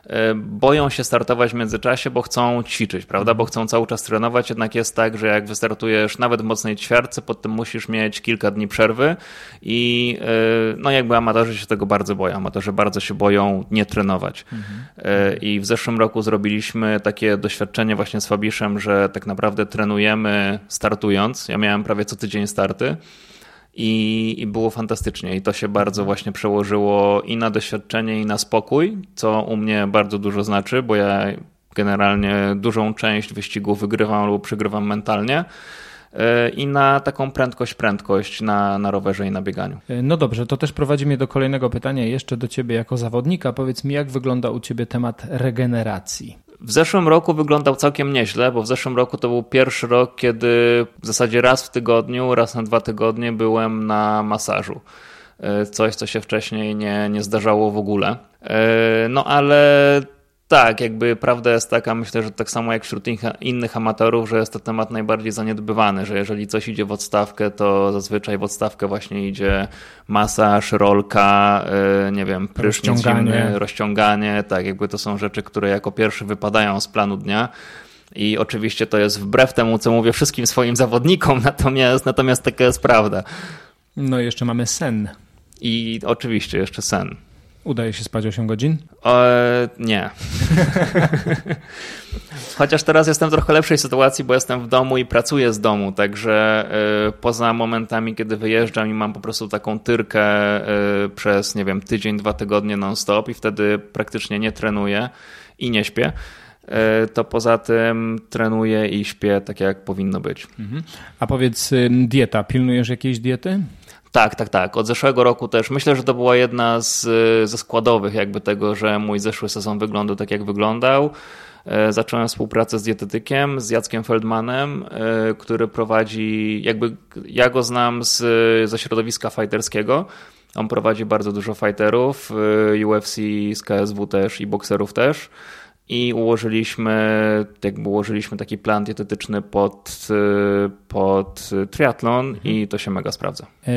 Speaker 2: e, boją się startować w międzyczasie, bo chcą ćwiczyć, prawda? Bo chcą cały czas trenować. Jednak jest tak, że jak wystartujesz nawet w mocnej ćwiarce, potem musisz mieć kilka dni przerwy i e, no jakby amatorzy się tego bardzo boją. Amatorzy bardzo się boją nie trenować. Mhm. E, I w zeszłym roku zrobiliśmy takie doświadczenie właśnie z Fabiszem, że tak naprawdę trenujemy startując ja miałem prawie co tydzień starty. I, I, było fantastycznie. I to się bardzo właśnie przełożyło i na doświadczenie, i na spokój, co u mnie bardzo dużo znaczy, bo ja generalnie dużą część wyścigu wygrywam lub przegrywam mentalnie e, i na taką prędkość, prędkość na, na rowerze i na bieganiu.
Speaker 1: E, no dobrze, to też prowadzi mnie do kolejnego pytania jeszcze do ciebie jako zawodnika. Powiedz mi, jak wygląda u ciebie temat regeneracji?
Speaker 2: W zeszłym roku wyglądał całkiem nieźle, bo w zeszłym roku to był pierwszy rok, kiedy w zasadzie raz w tygodniu, raz na dwa tygodnie byłem na masażu. E, coś, co się wcześniej nie, nie zdarzało w ogóle. E, no ale tak, jakby prawda jest taka, myślę, że tak samo jak wśród innych amatorów, że jest to temat najbardziej zaniedbywany, że jeżeli coś idzie w odstawkę, to zazwyczaj w odstawkę właśnie idzie masaż, rolka, e, nie wiem, prysznic rozciąganie. Zimny, rozciąganie, tak, jakby to są rzeczy, które jako pierwsze wypadają z planu dnia. I oczywiście to jest wbrew temu, co mówię wszystkim swoim zawodnikom, <laughs> natomiast, natomiast taka jest prawda.
Speaker 1: No i jeszcze mamy sen.
Speaker 2: I oczywiście jeszcze sen.
Speaker 1: Udaje się spać 8 godzin?
Speaker 2: E, nie. <laughs> Chociaż teraz jestem w trochę lepszej sytuacji, bo jestem w domu i pracuję z domu, także e, poza momentami, kiedy wyjeżdżam i mam po prostu taką tyrkę e, przez, nie wiem, tydzień, dwa tygodnie non-stop i wtedy praktycznie nie trenuję i nie śpię e, to poza tym trenuję i śpię tak, jak powinno być. Mhm.
Speaker 1: A powiedz, dieta, pilnujesz jakiejś diety?
Speaker 2: Tak, tak, tak. Od zeszłego roku też. Myślę, że to była jedna z, ze składowych jakby tego, że mój zeszły sezon wyglądał tak, jak wyglądał. E, zacząłem współpracę z dietetykiem, z Jackiem Feldmanem, e, który prowadzi, jakby ja go znam z, ze środowiska fighterskiego. On prowadzi bardzo dużo fighterów, e, UFC, z KSW też i bokserów też i ułożyliśmy, jakby ułożyliśmy taki plan dietetyczny pod, pod triatlon mhm. i to się mega sprawdza.
Speaker 1: E,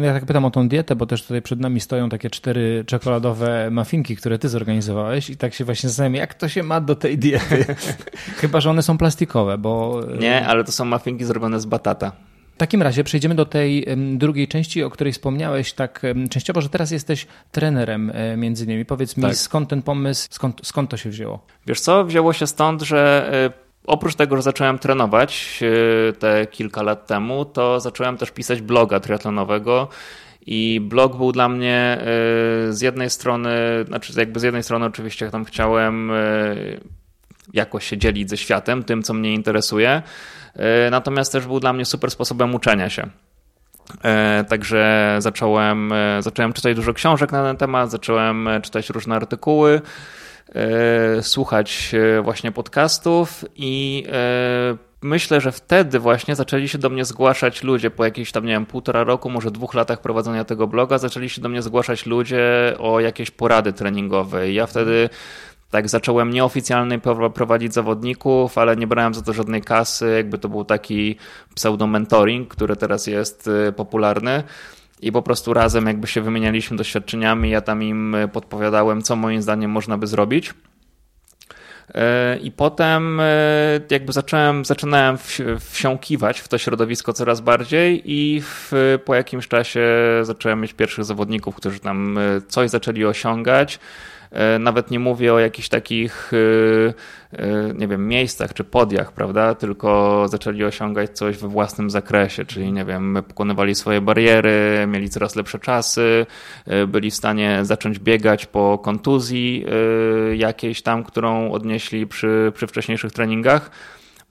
Speaker 1: no ja tak pytam o tą dietę, bo też tutaj przed nami stoją takie cztery czekoladowe muffinki, które ty zorganizowałeś i tak się właśnie zastanawiam, jak to się ma do tej diety. <laughs> Chyba, że one są plastikowe, bo...
Speaker 2: Nie, ale to są muffinki zrobione z batata.
Speaker 1: W takim razie przejdziemy do tej drugiej części, o której wspomniałeś tak częściowo, że teraz jesteś trenerem e, między innymi. Powiedz mi, tak. skąd ten pomysł, skąd, skąd to się wzięło?
Speaker 2: Wiesz co, wzięło się stąd, że e, Oprócz tego, że zacząłem trenować e, te kilka lat temu, to zacząłem też pisać bloga triatlonowego i blog był dla mnie z jednej strony, znaczy jakby z jednej strony oczywiście tam chciałem jakoś się dzielić ze światem, tym co mnie interesuje, natomiast też był dla mnie super sposobem uczenia się. E, także zacząłem, e, zacząłem czytać dużo książek na ten temat, zacząłem czytać różne artykuły, słuchać właśnie podcastów i myślę, że wtedy właśnie zaczęli się do mnie zgłaszać ludzie po jakieś tam, nie wiem, półtora roku, może dwóch latach prowadzenia tego bloga, zaczęli się do mnie zgłaszać ludzie o jakieś porady treningowe. I ja wtedy tak, zacząłem nieoficjalnie prowadzić zawodników, ale nie brałem za to żadnej kasy. Jakby to był taki pseudo-mentoring, który teraz jest y, popularny. I po prostu razem jakby się wymienialiśmy doświadczeniami, ja tam im podpowiadałem, co moim zdaniem można by zrobić. Y, I potem y, jakby zacząłem, zaczynałem wsiąkiwać w to środowisko coraz bardziej i w, po jakimś czasie zacząłem mieć pierwszych zawodników, którzy tam coś zaczęli osiągać. E, nawet nie mówię o jakichś takich, e, e, nie wiem, miejscach czy podiach, prawda? Tylko zaczęli osiągać coś we własnym zakresie, czyli nie wiem, pokonywali swoje bariery, mieli coraz lepsze czasy, byli w stanie zacząć biegać po kontuzji jakiejś tam, którą odnieśli przy, przy wcześniejszych treningach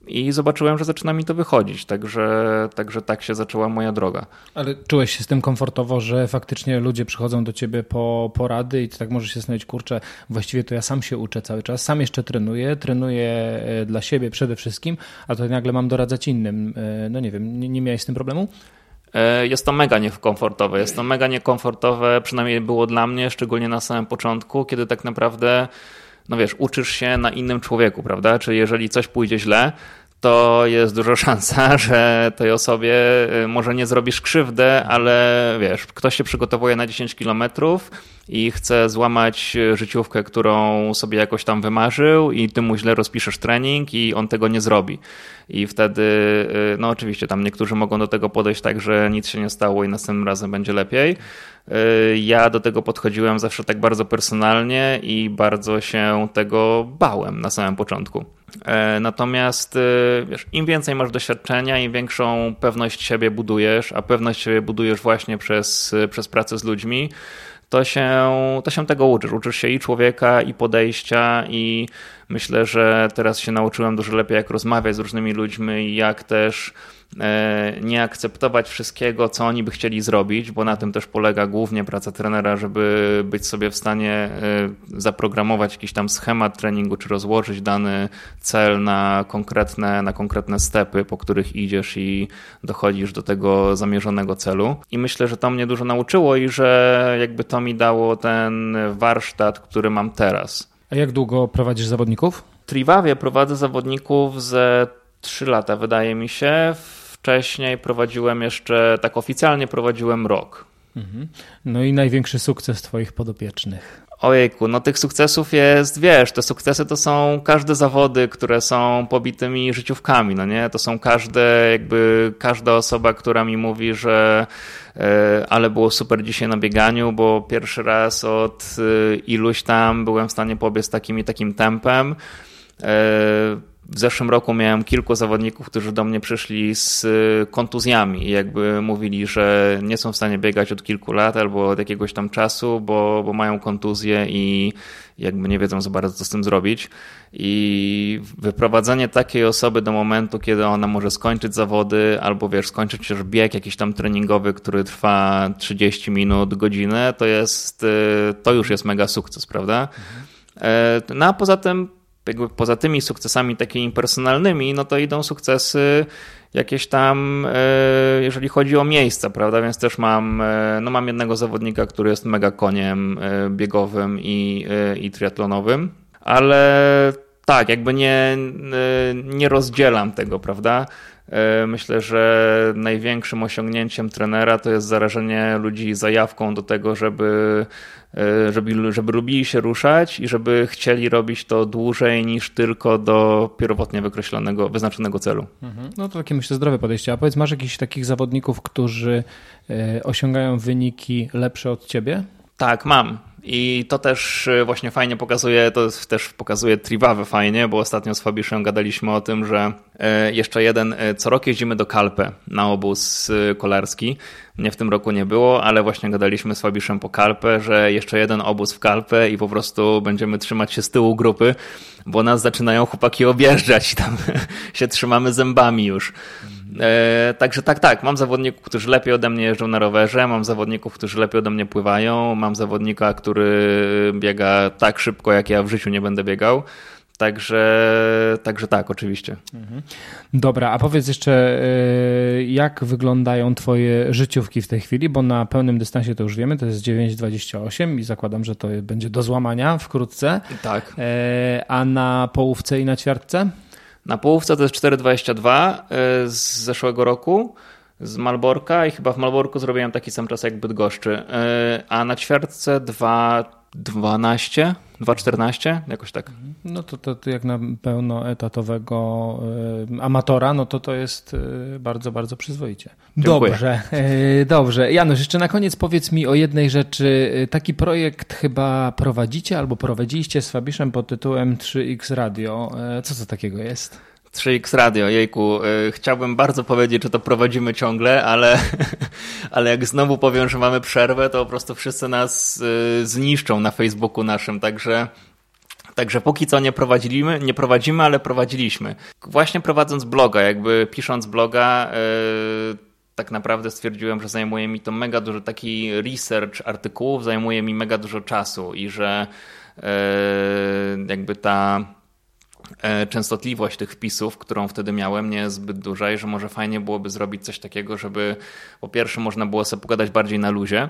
Speaker 2: i zobaczyłem, że zaczyna mi to wychodzić, także, także tak się zaczęła moja droga.
Speaker 1: Ale czułeś się z tym komfortowo, że faktycznie ludzie przychodzą do ciebie po porady i ty tak możesz się zastanowić, kurczę, właściwie to ja sam się uczę cały czas, sam jeszcze trenuję, trenuję e, dla siebie przede wszystkim, a to nagle mam doradzać innym. E, no nie wiem, nie, nie miałeś z tym problemu?
Speaker 2: E, jest to mega niekomfortowe. Jest to mega niekomfortowe, przynajmniej było dla mnie, szczególnie na samym początku, kiedy tak naprawdę no wiesz, uczysz się na innym człowieku, prawda? Czyli jeżeli coś pójdzie źle, to jest duża <laughs> szansa, że tej osobie y, może nie zrobisz krzywdę, ale wiesz, ktoś się przygotowuje na 10 kilometrów i chce złamać życiówkę, którą sobie jakoś tam wymarzył i ty mu źle rozpiszesz trening i on tego nie zrobi. I wtedy, y, no oczywiście tam niektórzy mogą do tego podejść tak, że nic się nie stało i następnym razem będzie lepiej. Y, ja do tego podchodziłem zawsze tak bardzo personalnie i bardzo się tego bałem na samym początku. E, natomiast y, wiesz, im więcej masz doświadczenia, im większą pewność siebie budujesz, a pewność siebie budujesz właśnie przez, przez pracę z ludźmi, to się, to się tego uczysz. Uczysz się i człowieka, i podejścia, i myślę, że teraz się nauczyłem dużo lepiej, jak rozmawiać z różnymi ludźmi, jak też E, nie akceptować wszystkiego, co oni by chcieli zrobić, bo na tym też polega głównie praca trenera, żeby być sobie w stanie e, zaprogramować jakiś tam schemat treningu, czy rozłożyć dany cel na konkretne, na konkretne stepy, po których idziesz i dochodzisz do tego zamierzonego celu. I myślę, że to mnie dużo nauczyło i że jakby to mi dało ten warsztat, który mam teraz.
Speaker 1: A jak długo prowadzisz zawodników?
Speaker 2: W Triwawie prowadzę zawodników ze 3 lata, wydaje mi się wcześniej prowadziłem jeszcze, tak oficjalnie prowadziłem rok. Mhm.
Speaker 1: No i największy sukces Twoich podopiecznych.
Speaker 2: Ojejku, no tych sukcesów jest, wiesz, te sukcesy to są każde zawody, które są pobitymi życiówkami, no nie? To są każde, jakby każda osoba, która mi mówi, że e, ale było super dzisiaj na bieganiu, bo pierwszy raz od e, iluś tam byłem w stanie pobiec takim i takim tempem. E, w zeszłym roku miałem kilku zawodników, którzy do mnie przyszli z y, kontuzjami i jakby mówili, że nie są w stanie biegać od kilku lat albo od jakiegoś tam czasu, bo, bo mają kontuzję i jakby nie wiedzą za bardzo, co z tym zrobić. I wyprowadzenie takiej osoby do momentu, kiedy ona może skończyć zawody albo wiesz, skończyć już bieg jakiś tam treningowy, który trwa 30 minut, godzinę, to jest, y, to już jest mega sukces, prawda? Mhm. No a poza tym jakby poza tymi sukcesami takimi personalnymi, no to idą sukcesy jakieś tam, e, jeżeli chodzi o miejsca, prawda? Więc też mam, e, no mam jednego zawodnika, który jest mega koniem e, biegowym i, i triatlonowym, ale tak, jakby nie, nie rozdzielam tego, prawda? Myślę, że największym osiągnięciem trenera to jest zarażenie ludzi zajawką do tego, żeby E, żeby, żeby lubili się ruszać i żeby chcieli robić to dłużej niż tylko do pierwotnie wykreślonego, wyznaczonego celu.
Speaker 1: Mhm. No to takie myślę zdrowe podejście. A powiedz, masz jakichś takich zawodników, którzy e, osiągają wyniki lepsze od ciebie?
Speaker 2: Tak, mam. I to też e, właśnie fajnie pokazuje, to też pokazuje Triwawę fajnie, bo ostatnio z Fabiszem gadaliśmy o tym, że e, jeszcze jeden, e, co rok jeździmy do Kalpę na obóz kolarski. Mnie w tym roku nie było, ale właśnie gadaliśmy z Fabiszem po Kalpę, że jeszcze jeden obóz w Kalpę i po prostu będziemy trzymać się z tyłu grupy, bo nas zaczynają chłopaki objeżdżać i <laughs> tam się trzymamy zębami już. E, także tak, tak, mam zawodników, którzy lepiej ode mnie jeżdżą na rowerze, mam zawodników, którzy lepiej ode mnie pływają, mam zawodnika, który biega tak szybko, jak ja w życiu nie będę biegał. Także, także tak, oczywiście. Mhm.
Speaker 1: Dobra, a powiedz jeszcze, e, jak wyglądają Twoje życiówki w tej chwili, bo na pełnym dystansie to już wiemy, to jest 9,28 i zakładam, że to będzie do złamania wkrótce.
Speaker 2: Tak.
Speaker 1: E, a na połówce i na ćwiartce?
Speaker 2: Na połówce to jest 4,22 y, z zeszłego roku z Malborka i chyba w Malborku zrobiłem taki sam czas jak Bydgoszczy, y, a na ćwiartce 2 12, 2,14, jakoś tak.
Speaker 1: No to, to, to jak na pełnoetatowego y, amatora, no to to jest y, bardzo, bardzo przyzwoicie.
Speaker 2: Dziękuję.
Speaker 1: Dobrze, y, dobrze. Janusz, jeszcze na koniec powiedz mi o jednej rzeczy. Taki projekt chyba prowadzicie albo prowadziliście z Fabiszem pod tytułem 3X Radio. Co to takiego jest?
Speaker 2: 3X Radio, jejku, y, chciałbym bardzo powiedzieć, że to prowadzimy ciągle, ale, <laughs> ale jak znowu powiem, że mamy przerwę, to po prostu wszyscy nas y, zniszczą na Facebooku naszym, także Także póki co nie prowadzimy, nie prowadzimy, ale prowadziliśmy. Właśnie prowadząc bloga, jakby pisząc bloga, yy, tak naprawdę stwierdziłem, że zajmuje mi to mega dużo, taki research artykułów zajmuje mi mega dużo czasu i że yy, jakby ta E, częstotliwość tych wpisów, którą wtedy miałem, nie jest zbyt duża i że może fajnie byłoby zrobić coś takiego, żeby po pierwsze można było sobie pogadać bardziej na luzie,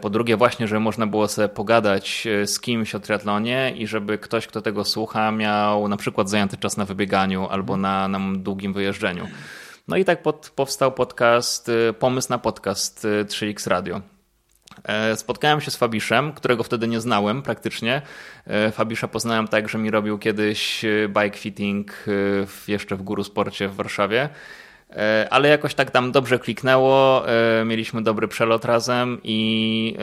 Speaker 2: po drugie właśnie, żeby można było sobie pogadać e, z kimś o triatlonie i żeby ktoś, kto tego słucha miał na przykład zajęty czas na wybieganiu albo na, na długim wyjeżdżeniu. No i tak pod, powstał podcast, pomysł na podcast 3X Radio. E, spotkałem się z Fabiszem, którego wtedy nie znałem praktycznie. E, Fabisza poznałem tak, że mi robił kiedyś e, bike fitting jeszcze w Guru Sporcie w Warszawie. Ale jakoś tak tam dobrze kliknęło, mieliśmy dobry przelot razem i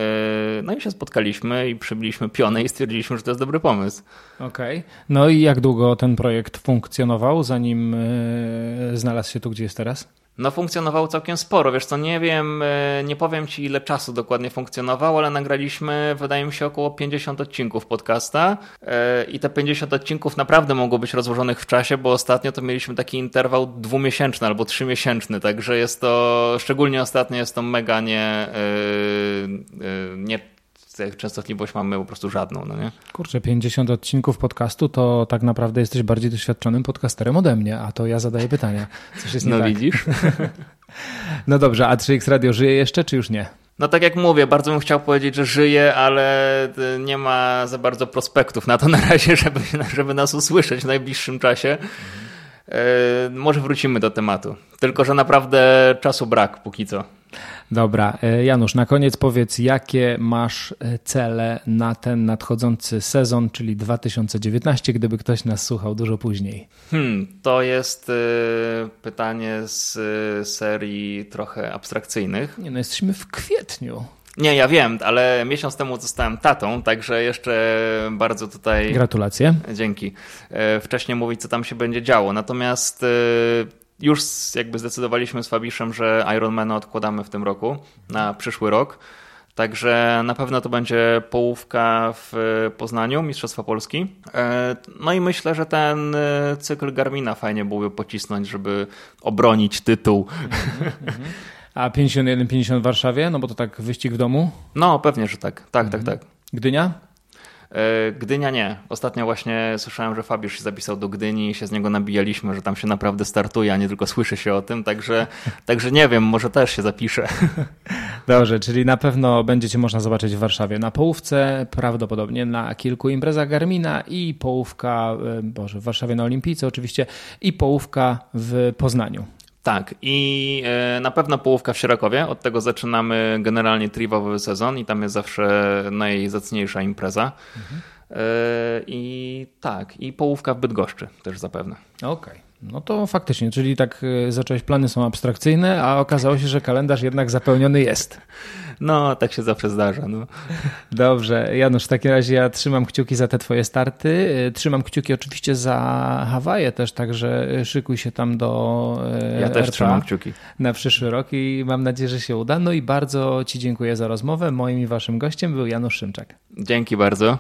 Speaker 2: no i się spotkaliśmy i przybiliśmy pionę i stwierdziliśmy, że to jest dobry pomysł.
Speaker 1: Okej. Okay. No i jak długo ten projekt funkcjonował, zanim znalazł się tu, gdzie jest teraz?
Speaker 2: No funkcjonowało całkiem sporo. Wiesz co, nie wiem, e, nie powiem ci ile czasu dokładnie funkcjonował, ale nagraliśmy, wydaje mi się, około 50 odcinków podcasta e, i te 50 odcinków naprawdę mogło być rozłożonych w czasie, bo ostatnio to mieliśmy taki interwał dwumiesięczny albo trzymiesięczny, także jest to, szczególnie ostatnio jest to mega nie, e, nie częstotliwość mamy po prostu żadną, no nie?
Speaker 1: Kurczę, 50 odcinków podcastu to tak naprawdę jesteś bardziej doświadczonym podcasterem ode mnie, a to ja zadaję pytania.
Speaker 2: Coś jest nie no tak. widzisz? <laughs>
Speaker 1: no dobrze, a 3X Radio żyje jeszcze, czy już nie?
Speaker 2: No tak jak mówię, bardzo bym chciał powiedzieć, że żyje, ale nie ma za bardzo prospektów na to na razie, <laughs> żeby, żeby nas usłyszeć w najbliższym czasie. Yy, może wrócimy do tematu. Tylko, że naprawdę czasu brak póki co.
Speaker 1: Dobra, e, Janusz, na koniec powiedz, jakie masz e, cele na ten nadchodzący sezon, czyli 2019, gdyby ktoś nas słuchał dużo później?
Speaker 2: Hmm, to jest y, pytanie z y, serii trochę abstrakcyjnych.
Speaker 1: Nie, no jesteśmy w kwietniu.
Speaker 2: Nie, ja wiem, ale miesiąc temu zostałem tatą, także jeszcze bardzo tutaj.
Speaker 1: Gratulacje.
Speaker 2: Dzięki. Wcześniej mówić, co tam się będzie działo. Natomiast już jakby zdecydowaliśmy z Fabiszem, że Ironmana odkładamy w tym roku na przyszły rok. Także na pewno to będzie połówka w Poznaniu, Mistrzostwa Polski. E, no i myślę, że ten e, cykl Garmina fajnie byłoby pocisnąć, żeby obronić tytuł.
Speaker 1: A 51-50 w Warszawie? No bo to tak wyścig w domu?
Speaker 2: No pewnie, że tak. Tak, tak, tak.
Speaker 1: Gdynia?
Speaker 2: E, Gdynia nie. Ostatnio właśnie słyszałem, że Fabiusz się zapisał do Gdyni i się z niego nabijaliśmy, że tam się naprawdę startuje, a nie tylko słyszy się o tym, także, <laughs> także nie wiem, może też się zapiszę. <laughs>
Speaker 1: Dobrze, czyli na pewno będziecie można zobaczyć w Warszawie na połówce, prawdopodobnie na kilku imprezach Garmina i połówka, e, Boże, w Warszawie na Olimpijce oczywiście i połówka w Poznaniu.
Speaker 2: Tak, i e, na pewno połówka w Sierakowie. Od tego zaczynamy generalnie triwowy sezon i tam jest zawsze najzacniejsza impreza. Mhm. I tak, i połówka w Bydgoszczy też zapewne.
Speaker 1: Okej. Okay. No to faktycznie, czyli tak e, zacząłeś, plany są abstrakcyjne, a okazało się, że kalendarz jednak zapełniony jest. <laughs>
Speaker 2: No, tak się zawsze zdarza. No. <laughs>
Speaker 1: Dobrze, Janusz, w takim razie ja trzymam kciuki za te twoje starty. E, trzymam kciuki oczywiście za Hawaje też, także szykuj się tam do
Speaker 2: e, Ja też trzymam kciuki.
Speaker 1: Na przyszły rok i mam nadzieję, że się uda. No i bardzo ci dziękuję za rozmowę. Moim i waszym gościem był Janusz Szymczak.
Speaker 2: Dzięki bardzo.